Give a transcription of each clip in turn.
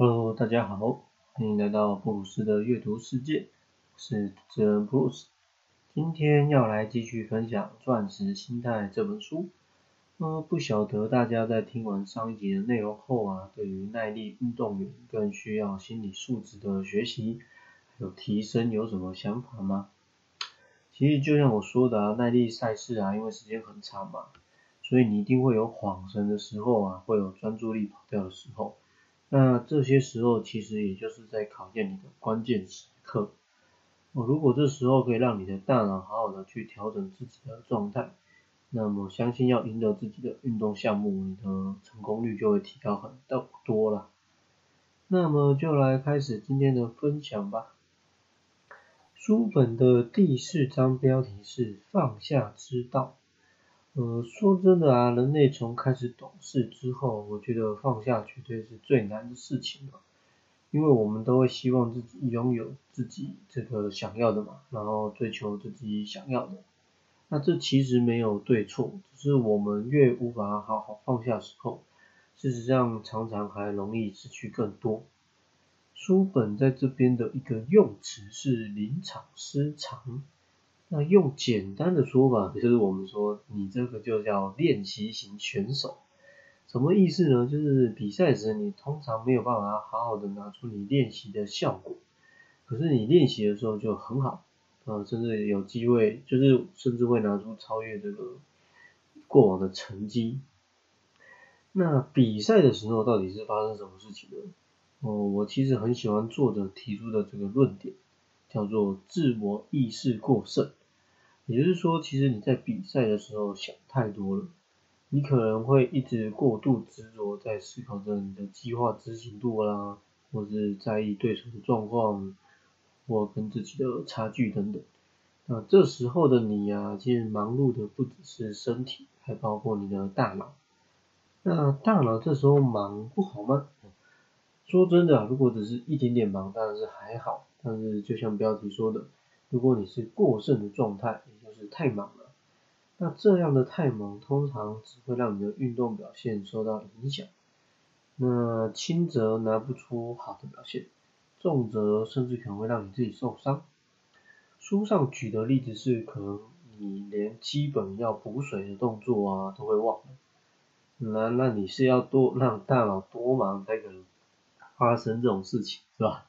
Hello，大家好，欢迎来到布鲁斯的阅读世界，我是主持人布鲁斯。今天要来继续分享《钻石心态》这本书。呃，不晓得大家在听完上一集的内容后啊，对于耐力运动员更需要心理素质的学习有提升有什么想法吗？其实就像我说的啊，耐力赛事啊，因为时间很长嘛，所以你一定会有晃神的时候啊，会有专注力跑掉的时候。那这些时候其实也就是在考验你的关键时刻。哦，如果这时候可以让你的大脑好好的去调整自己的状态，那么相信要赢得自己的运动项目，你的成功率就会提高很多了。那么就来开始今天的分享吧。书本的第四章标题是放下之道。呃，说真的啊，人类从开始懂事之后，我觉得放下绝对是最难的事情了。因为我们都会希望自己拥有自己这个想要的嘛，然后追求自己想要的。那这其实没有对错，只是我们越无法好好放下时候，事实上常常还容易失去更多。书本在这边的一个用词是临场失常。那用简单的说法，就是我们说你这个就叫练习型选手，什么意思呢？就是比赛时你通常没有办法好好的拿出你练习的效果，可是你练习的时候就很好，呃，甚至有机会，就是甚至会拿出超越这个过往的成绩。那比赛的时候到底是发生什么事情呢？哦，我其实很喜欢作者提出的这个论点，叫做自我意识过剩。也就是说，其实你在比赛的时候想太多了，你可能会一直过度执着在思考着你的计划执行度啦，或是在意对手的状况，或跟自己的差距等等。那这时候的你呀，其实忙碌的不只是身体，还包括你的大脑。那大脑这时候忙不好吗？说真的，如果只是一点点忙，当然是还好。但是就像标题说的，如果你是过剩的状态，也就是太忙了，那这样的太忙通常只会让你的运动表现受到影响。那轻则拿不出好的表现，重则甚至可能会让你自己受伤。书上举的例子是，可能你连基本要补水的动作啊都会忘了。那那你是要多让大脑多忙才可能发生这种事情，是吧？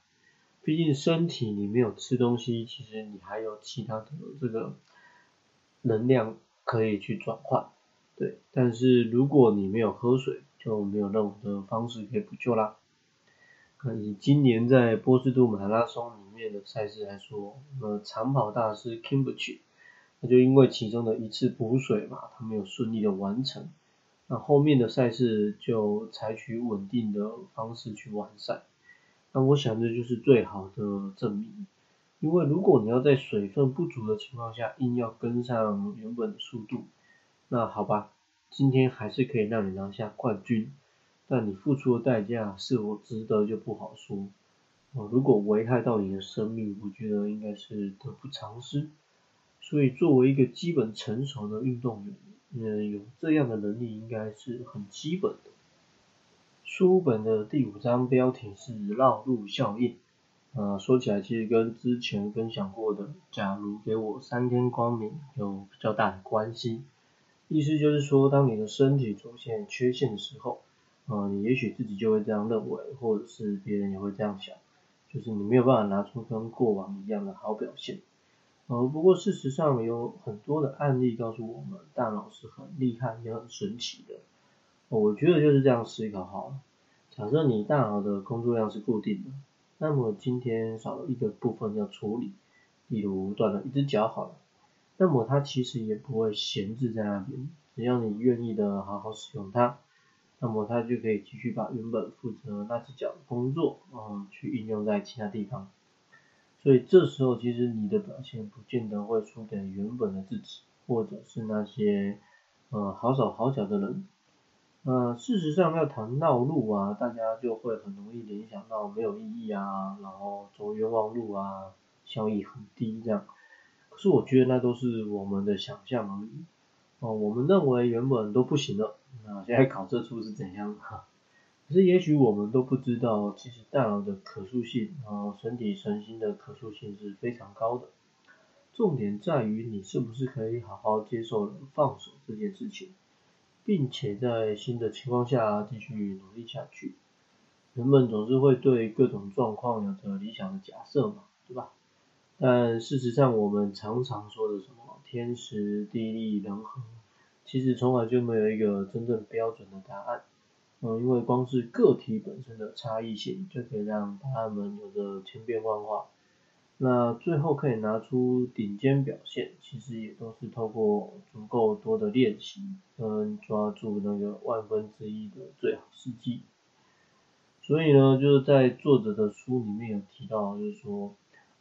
毕竟身体你没有吃东西，其实你还有其他的这个。能量可以去转换，对，但是如果你没有喝水，就没有任何的方式可以补救啦。那以今年在波士顿马拉松里面的赛事来说，呃，长跑大师 Kimberly，那就因为其中的一次补水嘛，他没有顺利的完成，那后面的赛事就采取稳定的方式去完善，那我想这就是最好的证明。因为如果你要在水分不足的情况下硬要跟上原本的速度，那好吧，今天还是可以让你拿下冠军，但你付出的代价是否值得就不好说。哦，如果危害到你的生命，我觉得应该是得不偿失。所以作为一个基本成熟的运动员，嗯，有这样的能力应该是很基本的。书本的第五章标题是绕路效应。呃，说起来其实跟之前分享过的“假如给我三天光明”有比较大的关系。意思就是说，当你的身体出现缺陷的时候，呃，你也许自己就会这样认为，或者是别人也会这样想，就是你没有办法拿出跟过往一样的好表现。呃，不过事实上有很多的案例告诉我们，大脑是很厉害也很神奇的。我觉得就是这样思考好了。假设你大脑的工作量是固定的。那么今天少了一个部分要处理，例如断了一只脚好了，那么它其实也不会闲置在那边，只要你愿意的好好使用它，那么它就可以继续把原本负责那只脚的工作，嗯，去应用在其他地方。所以这时候其实你的表现不见得会输给原本的自己，或者是那些呃好手好脚的人。呃，事实上要谈绕路啊，大家就会很容易联想到没有意义啊，然后走冤枉路啊，效益很低这样。可是我觉得那都是我们的想象而已。哦，我们认为原本都不行了，那现在考测出是怎样哈？可是也许我们都不知道，其实大脑的可塑性啊，身体神经的可塑性是非常高的。重点在于你是不是可以好好接受放手这件事情，并且在新的情况下继续努力下去。人们总是会对各种状况有着理想的假设嘛，对吧？但事实上，我们常常说的什么天时地利人和，其实从来就没有一个真正标准的答案。嗯，因为光是个体本身的差异性，就可以让答案们有着千变万化。那最后可以拿出顶尖表现，其实也都是透过足够多的练习，跟抓住那个万分之一的最好时机。所以呢，就是在作者的书里面有提到，就是说，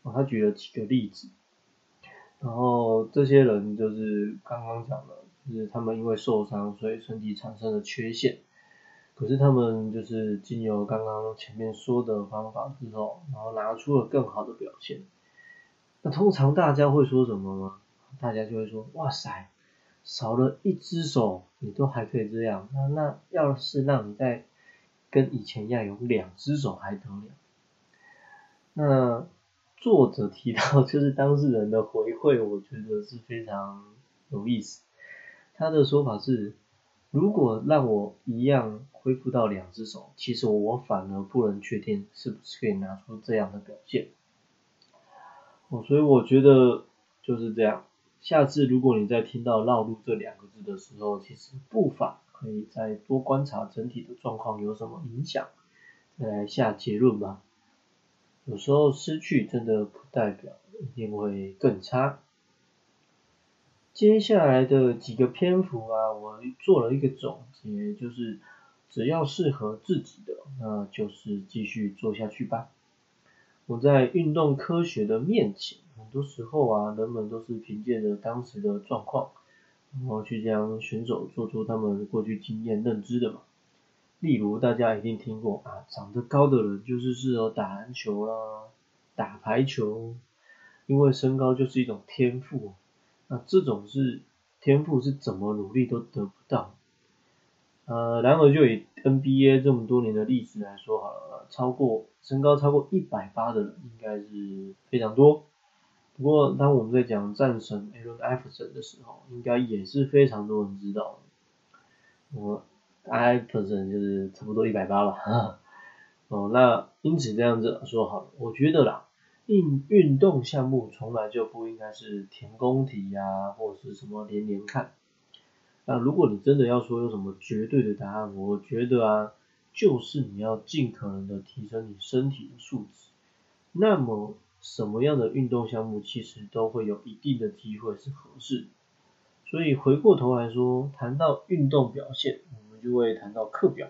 他举了几个例子，然后这些人就是刚刚讲的，就是他们因为受伤，所以身体产生了缺陷。可是他们就是经由刚刚前面说的方法之后，然后拿出了更好的表现。那通常大家会说什么呢？大家就会说：哇塞，少了一只手你都还可以这样，那那要是让你再跟以前一样有两只手还得了？那作者提到就是当事人的回馈，我觉得是非常有意思。他的说法是。如果让我一样恢复到两只手，其实我反而不能确定是不是可以拿出这样的表现。哦，所以我觉得就是这样。下次如果你在听到“绕路”这两个字的时候，其实不妨可以再多观察整体的状况有什么影响，再来下结论吧。有时候失去真的不代表一定会更差。接下来的几个篇幅啊，我做了一个总结，就是只要适合自己的，那就是继续做下去吧。我在运动科学的面前，很多时候啊，人们都是凭借着当时的状况，然后去将选手做出他们过去经验认知的嘛。例如大家一定听过啊，长得高的人就是适合打篮球啦，打排球，因为身高就是一种天赋。那这种是天赋是怎么努力都得不到，呃，然而就以 NBA 这么多年的历史来说好了，超过身高超过一百八的应该是非常多。不过当我们在讲战神 Allen Iverson 的时候，应该也是非常多人知道。我 Iverson 就是差不多一百八吧，哦，那因此这样子说好了，我觉得啦。运运动项目从来就不应该是填空题呀，或者是什么连连看。那如果你真的要说有什么绝对的答案，我觉得啊，就是你要尽可能的提升你身体的素质。那么什么样的运动项目其实都会有一定的机会是合适。所以回过头来说，谈到运动表现，我们就会谈到课表。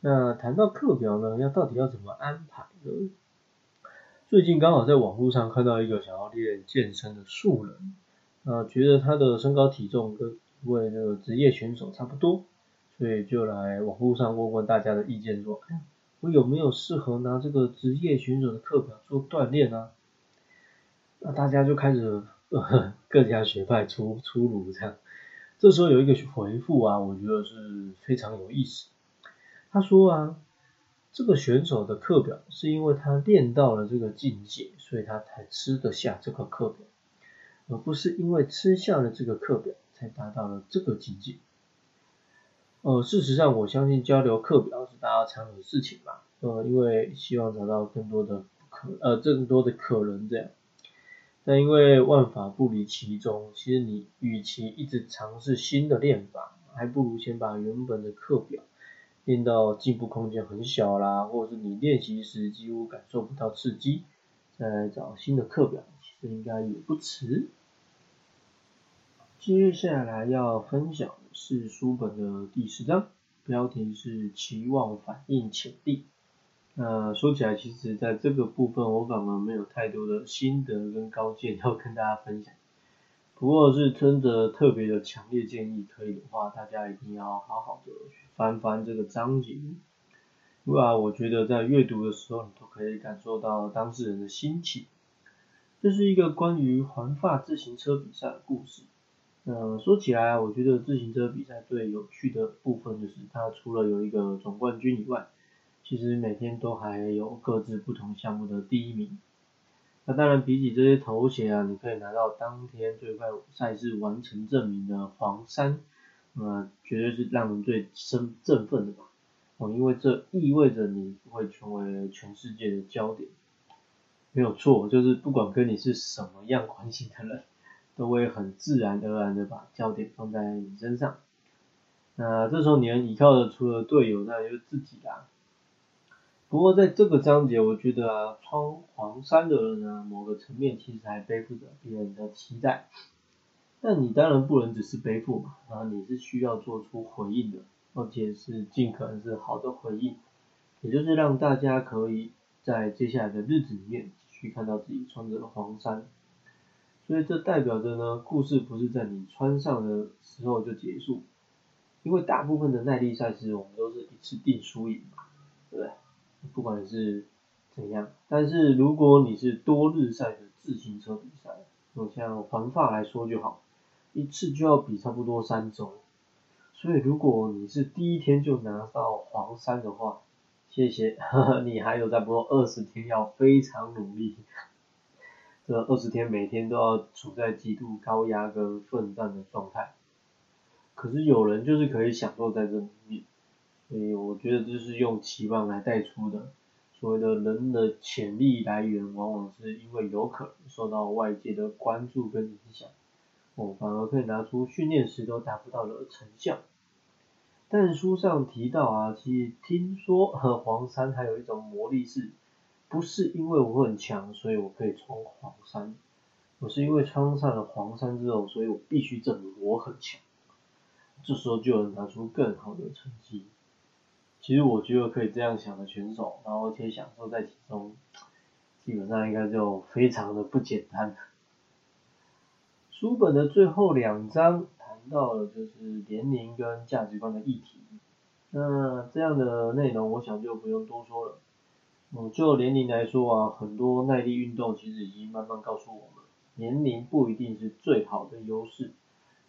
那谈到课表呢，要到底要怎么安排呢？最近刚好在网络上看到一个想要练健身的素人，啊，觉得他的身高体重跟一位那个职业选手差不多，所以就来网络上问问大家的意见，说，哎，我有没有适合拿这个职业选手的课表做锻炼呢？那大家就开始各家学派出出炉这样，这时候有一个回复啊，我觉得是非常有意思，他说啊。这个选手的课表是因为他练到了这个境界，所以他才吃得下这个课表，而不是因为吃下了这个课表才达到了这个境界。呃，事实上，我相信交流课表是大家常有的事情嘛，呃，因为希望找到更多的可呃更多的可能这样。但因为万法不离其中，其实你与其一直尝试新的练法，还不如先把原本的课表。练到进步空间很小啦，或者是你练习时几乎感受不到刺激，再来找新的课表，其实应该也不迟。接下来要分享的是书本的第十章，标题是期望反应潜力。那说起来，其实在这个部分我反而没有太多的心得跟高见要跟大家分享。不过是真的特别的强烈建议，可以的话，大家一定要好好的去翻翻这个章节，因为啊，我觉得在阅读的时候，你都可以感受到当事人的心情。这是一个关于环法自行车比赛的故事，呃，说起来，我觉得自行车比赛最有趣的部分就是它除了有一个总冠军以外，其实每天都还有各自不同项目的第一名。那当然，比起这些头衔啊，你可以拿到当天最快赛事完成证明的黄衫，呃，绝对是让人最生振奋的吧。哦，因为这意味着你会成为全世界的焦点。没有错，就是不管跟你是什么样关系的人，都会很自然而然的把焦点放在你身上。那这时候你能依靠的除了队友，那就是自己啦。不过在这个章节，我觉得啊，穿黄衫的人呢，某个层面其实还背负着别人的期待。但你当然不能只是背负嘛，啊，你是需要做出回应的，而且是尽可能是好的回应，也就是让大家可以在接下来的日子里面。去看到自己穿着黄衫，所以这代表着呢，故事不是在你穿上的时候就结束，因为大部分的耐力赛事我们都是一次定输赢嘛，对不对？不管是怎样，但是如果你是多日赛的自行车比赛，就像环法来说就好，一次就要比差不多三周，所以如果你是第一天就拿到黄衫的话，谢谢，你还有再播二十天要非常努力，这二十天每天都要处在极度高压跟奋战的状态。可是有人就是可以享受在这里面，所以我觉得这是用期望来带出的。所谓的人的潜力来源，往往是因为有可能受到外界的关注跟影响，我反而可以拿出训练时都达不到的成效。但书上提到啊，其实听说和黄山还有一种魔力是，不是因为我很强，所以我可以穿黄衫，我是因为穿上了黄衫之后，所以我必须证明我很强，这时候就能拿出更好的成绩。其实我觉得可以这样想的选手，然后且享受在其中，基本上应该就非常的不简单。书本的最后两章谈。到了就是年龄跟价值观的议题，那这样的内容我想就不用多说了。嗯，就年龄来说啊，很多耐力运动其实已经慢慢告诉我们，年龄不一定是最好的优势。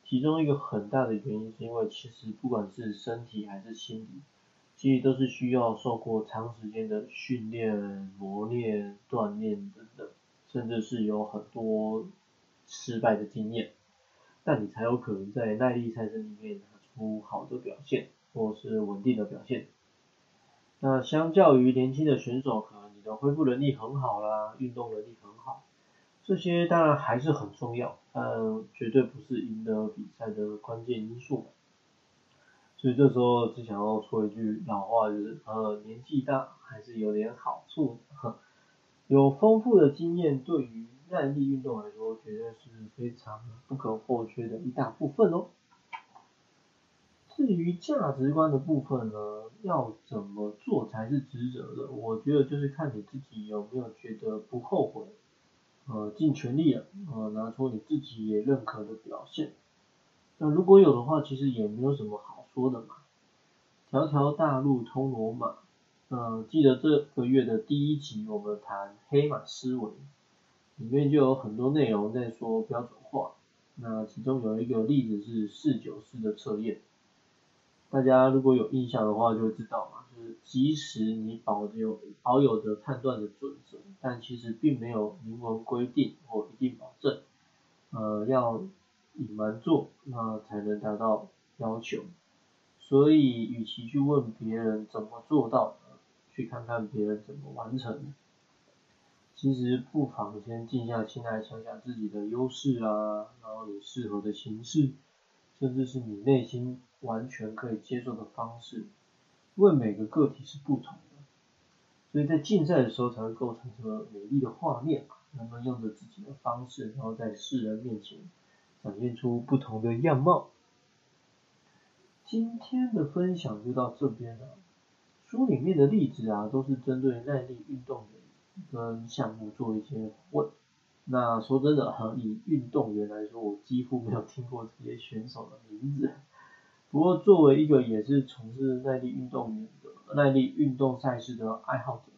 其中一个很大的原因是因为其实不管是身体还是心理，其实都是需要受过长时间的训练、磨练、锻炼等等，甚至是有很多失败的经验。但你才有可能在耐力赛事里面拿出好的表现，或是稳定的表现。那相较于年轻的选手，可能你的恢复能力很好啦，运动能力很好，这些当然还是很重要，但绝对不是赢得比赛的关键因素。所以这时候只想要说一句老话，就是呃年纪大还是有点好处，有丰富的经验对于。耐力运动来说，绝对是非常不可或缺的一大部分哦。至于价值观的部分呢，要怎么做才是值得的？我觉得就是看你自己有没有觉得不后悔，呃，尽全力了，呃，拿出你自己也认可的表现。那如果有的话，其实也没有什么好说的嘛。条条大路通罗马，呃，记得这个月的第一集我们谈黑马思维。里面就有很多内容在说标准化，那其中有一个例子是四九四的测验，大家如果有印象的话就知道嘛，就是即使你保有保有着判断的准则，但其实并没有明文规定或一定保证，呃，要隐瞒做，那才能达到要求，所以与其去问别人怎么做到的，去看看别人怎么完成。其实不妨先静下心来想想自己的优势啊，然后你适合的形式，甚至是你内心完全可以接受的方式，因为每个个体是不同的，所以在竞赛的时候才会构成这个美丽的画面，能够用着自己的方式，然后在世人面前展现出不同的样貌。今天的分享就到这边了，书里面的例子啊，都是针对耐力运动的。跟项目做一些问，那说真的，以运动员来说，我几乎没有听过这些选手的名字。不过作为一个也是从事耐力运动员的耐力运动赛事的爱好者，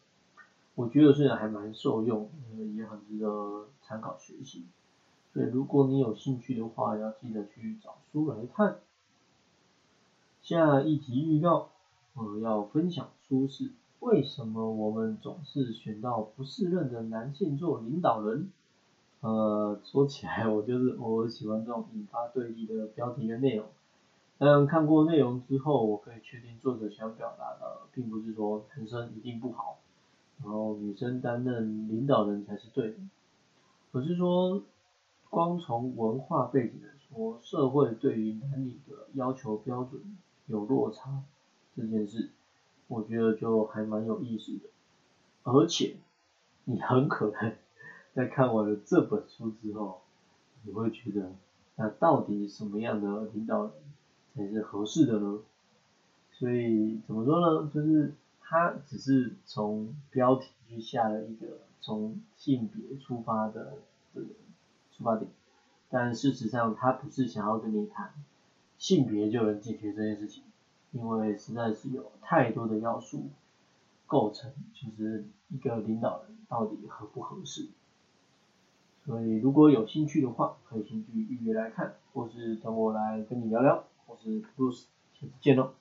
我觉得虽然还蛮受用，也很值得参考学习。所以如果你有兴趣的话，要记得去找书来看。下一集预告，我要分享书是为什么我们总是选到不适任的男性做领导人。呃，说起来，我就是我喜欢这种引发对立的标题跟内容。但看过内容之后，我可以确定作者想表达的，并不是说男生一定不好，然后女生担任领导人才是对的，而是说，光从文化背景来说，社会对于男女的要求标准有落差这件事，我觉得就还蛮有意思的。而且，你很可能。在看完了这本书之后，你会觉得，那到底什么样的领导人才是合适的呢？所以怎么说呢？就是他只是从标题去下了一个从性别出发的这个出发点，但事实上他不是想要跟你谈性别就能解决这件事情，因为实在是有太多的要素构成，其实一个领导人到底合不合适。所以如果有兴趣的话，可以先去预约来看，或是等我来跟你聊聊，或是 Bruce，下次见喽。